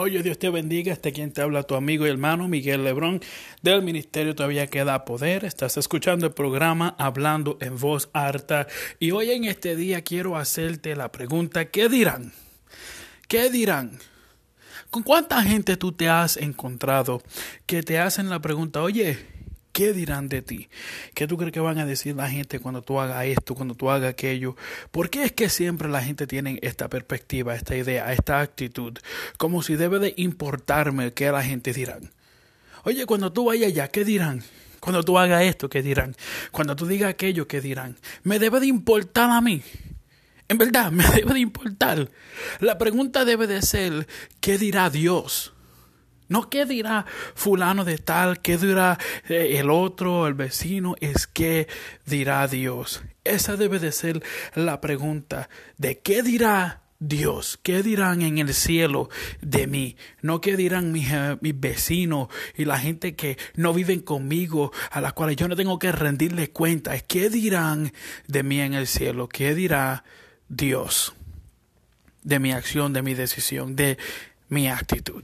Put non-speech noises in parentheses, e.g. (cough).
Oye, Dios te bendiga. Este quien te habla tu amigo y hermano Miguel Lebrón del Ministerio Todavía Queda Poder. Estás escuchando el programa Hablando en Voz Harta. Y hoy en este día quiero hacerte la pregunta, ¿qué dirán? ¿Qué dirán? ¿Con cuánta gente tú te has encontrado que te hacen la pregunta, oye, ¿Qué dirán de ti? ¿Qué tú crees que van a decir la gente cuando tú hagas esto, cuando tú hagas aquello? ¿Por qué es que siempre la gente tiene esta perspectiva, esta idea, esta actitud? Como si debe de importarme qué la gente dirán. Oye, cuando tú vayas allá, ¿qué dirán? Cuando tú hagas esto, ¿qué dirán? Cuando tú digas aquello, ¿qué dirán? ¿Me debe de importar a mí? En verdad, (laughs) me debe de importar. La pregunta debe de ser, ¿qué dirá Dios? No qué dirá fulano de tal, qué dirá eh, el otro, el vecino, es qué dirá Dios. Esa debe de ser la pregunta de qué dirá Dios, ¿qué dirán en el cielo de mí? No qué dirán mis, vecinos y la gente que no viven conmigo, a las cuales yo no tengo que rendirles cuenta. ¿Qué dirán de mí en el cielo? ¿Qué dirá Dios de mi acción, de mi decisión, de mi actitud?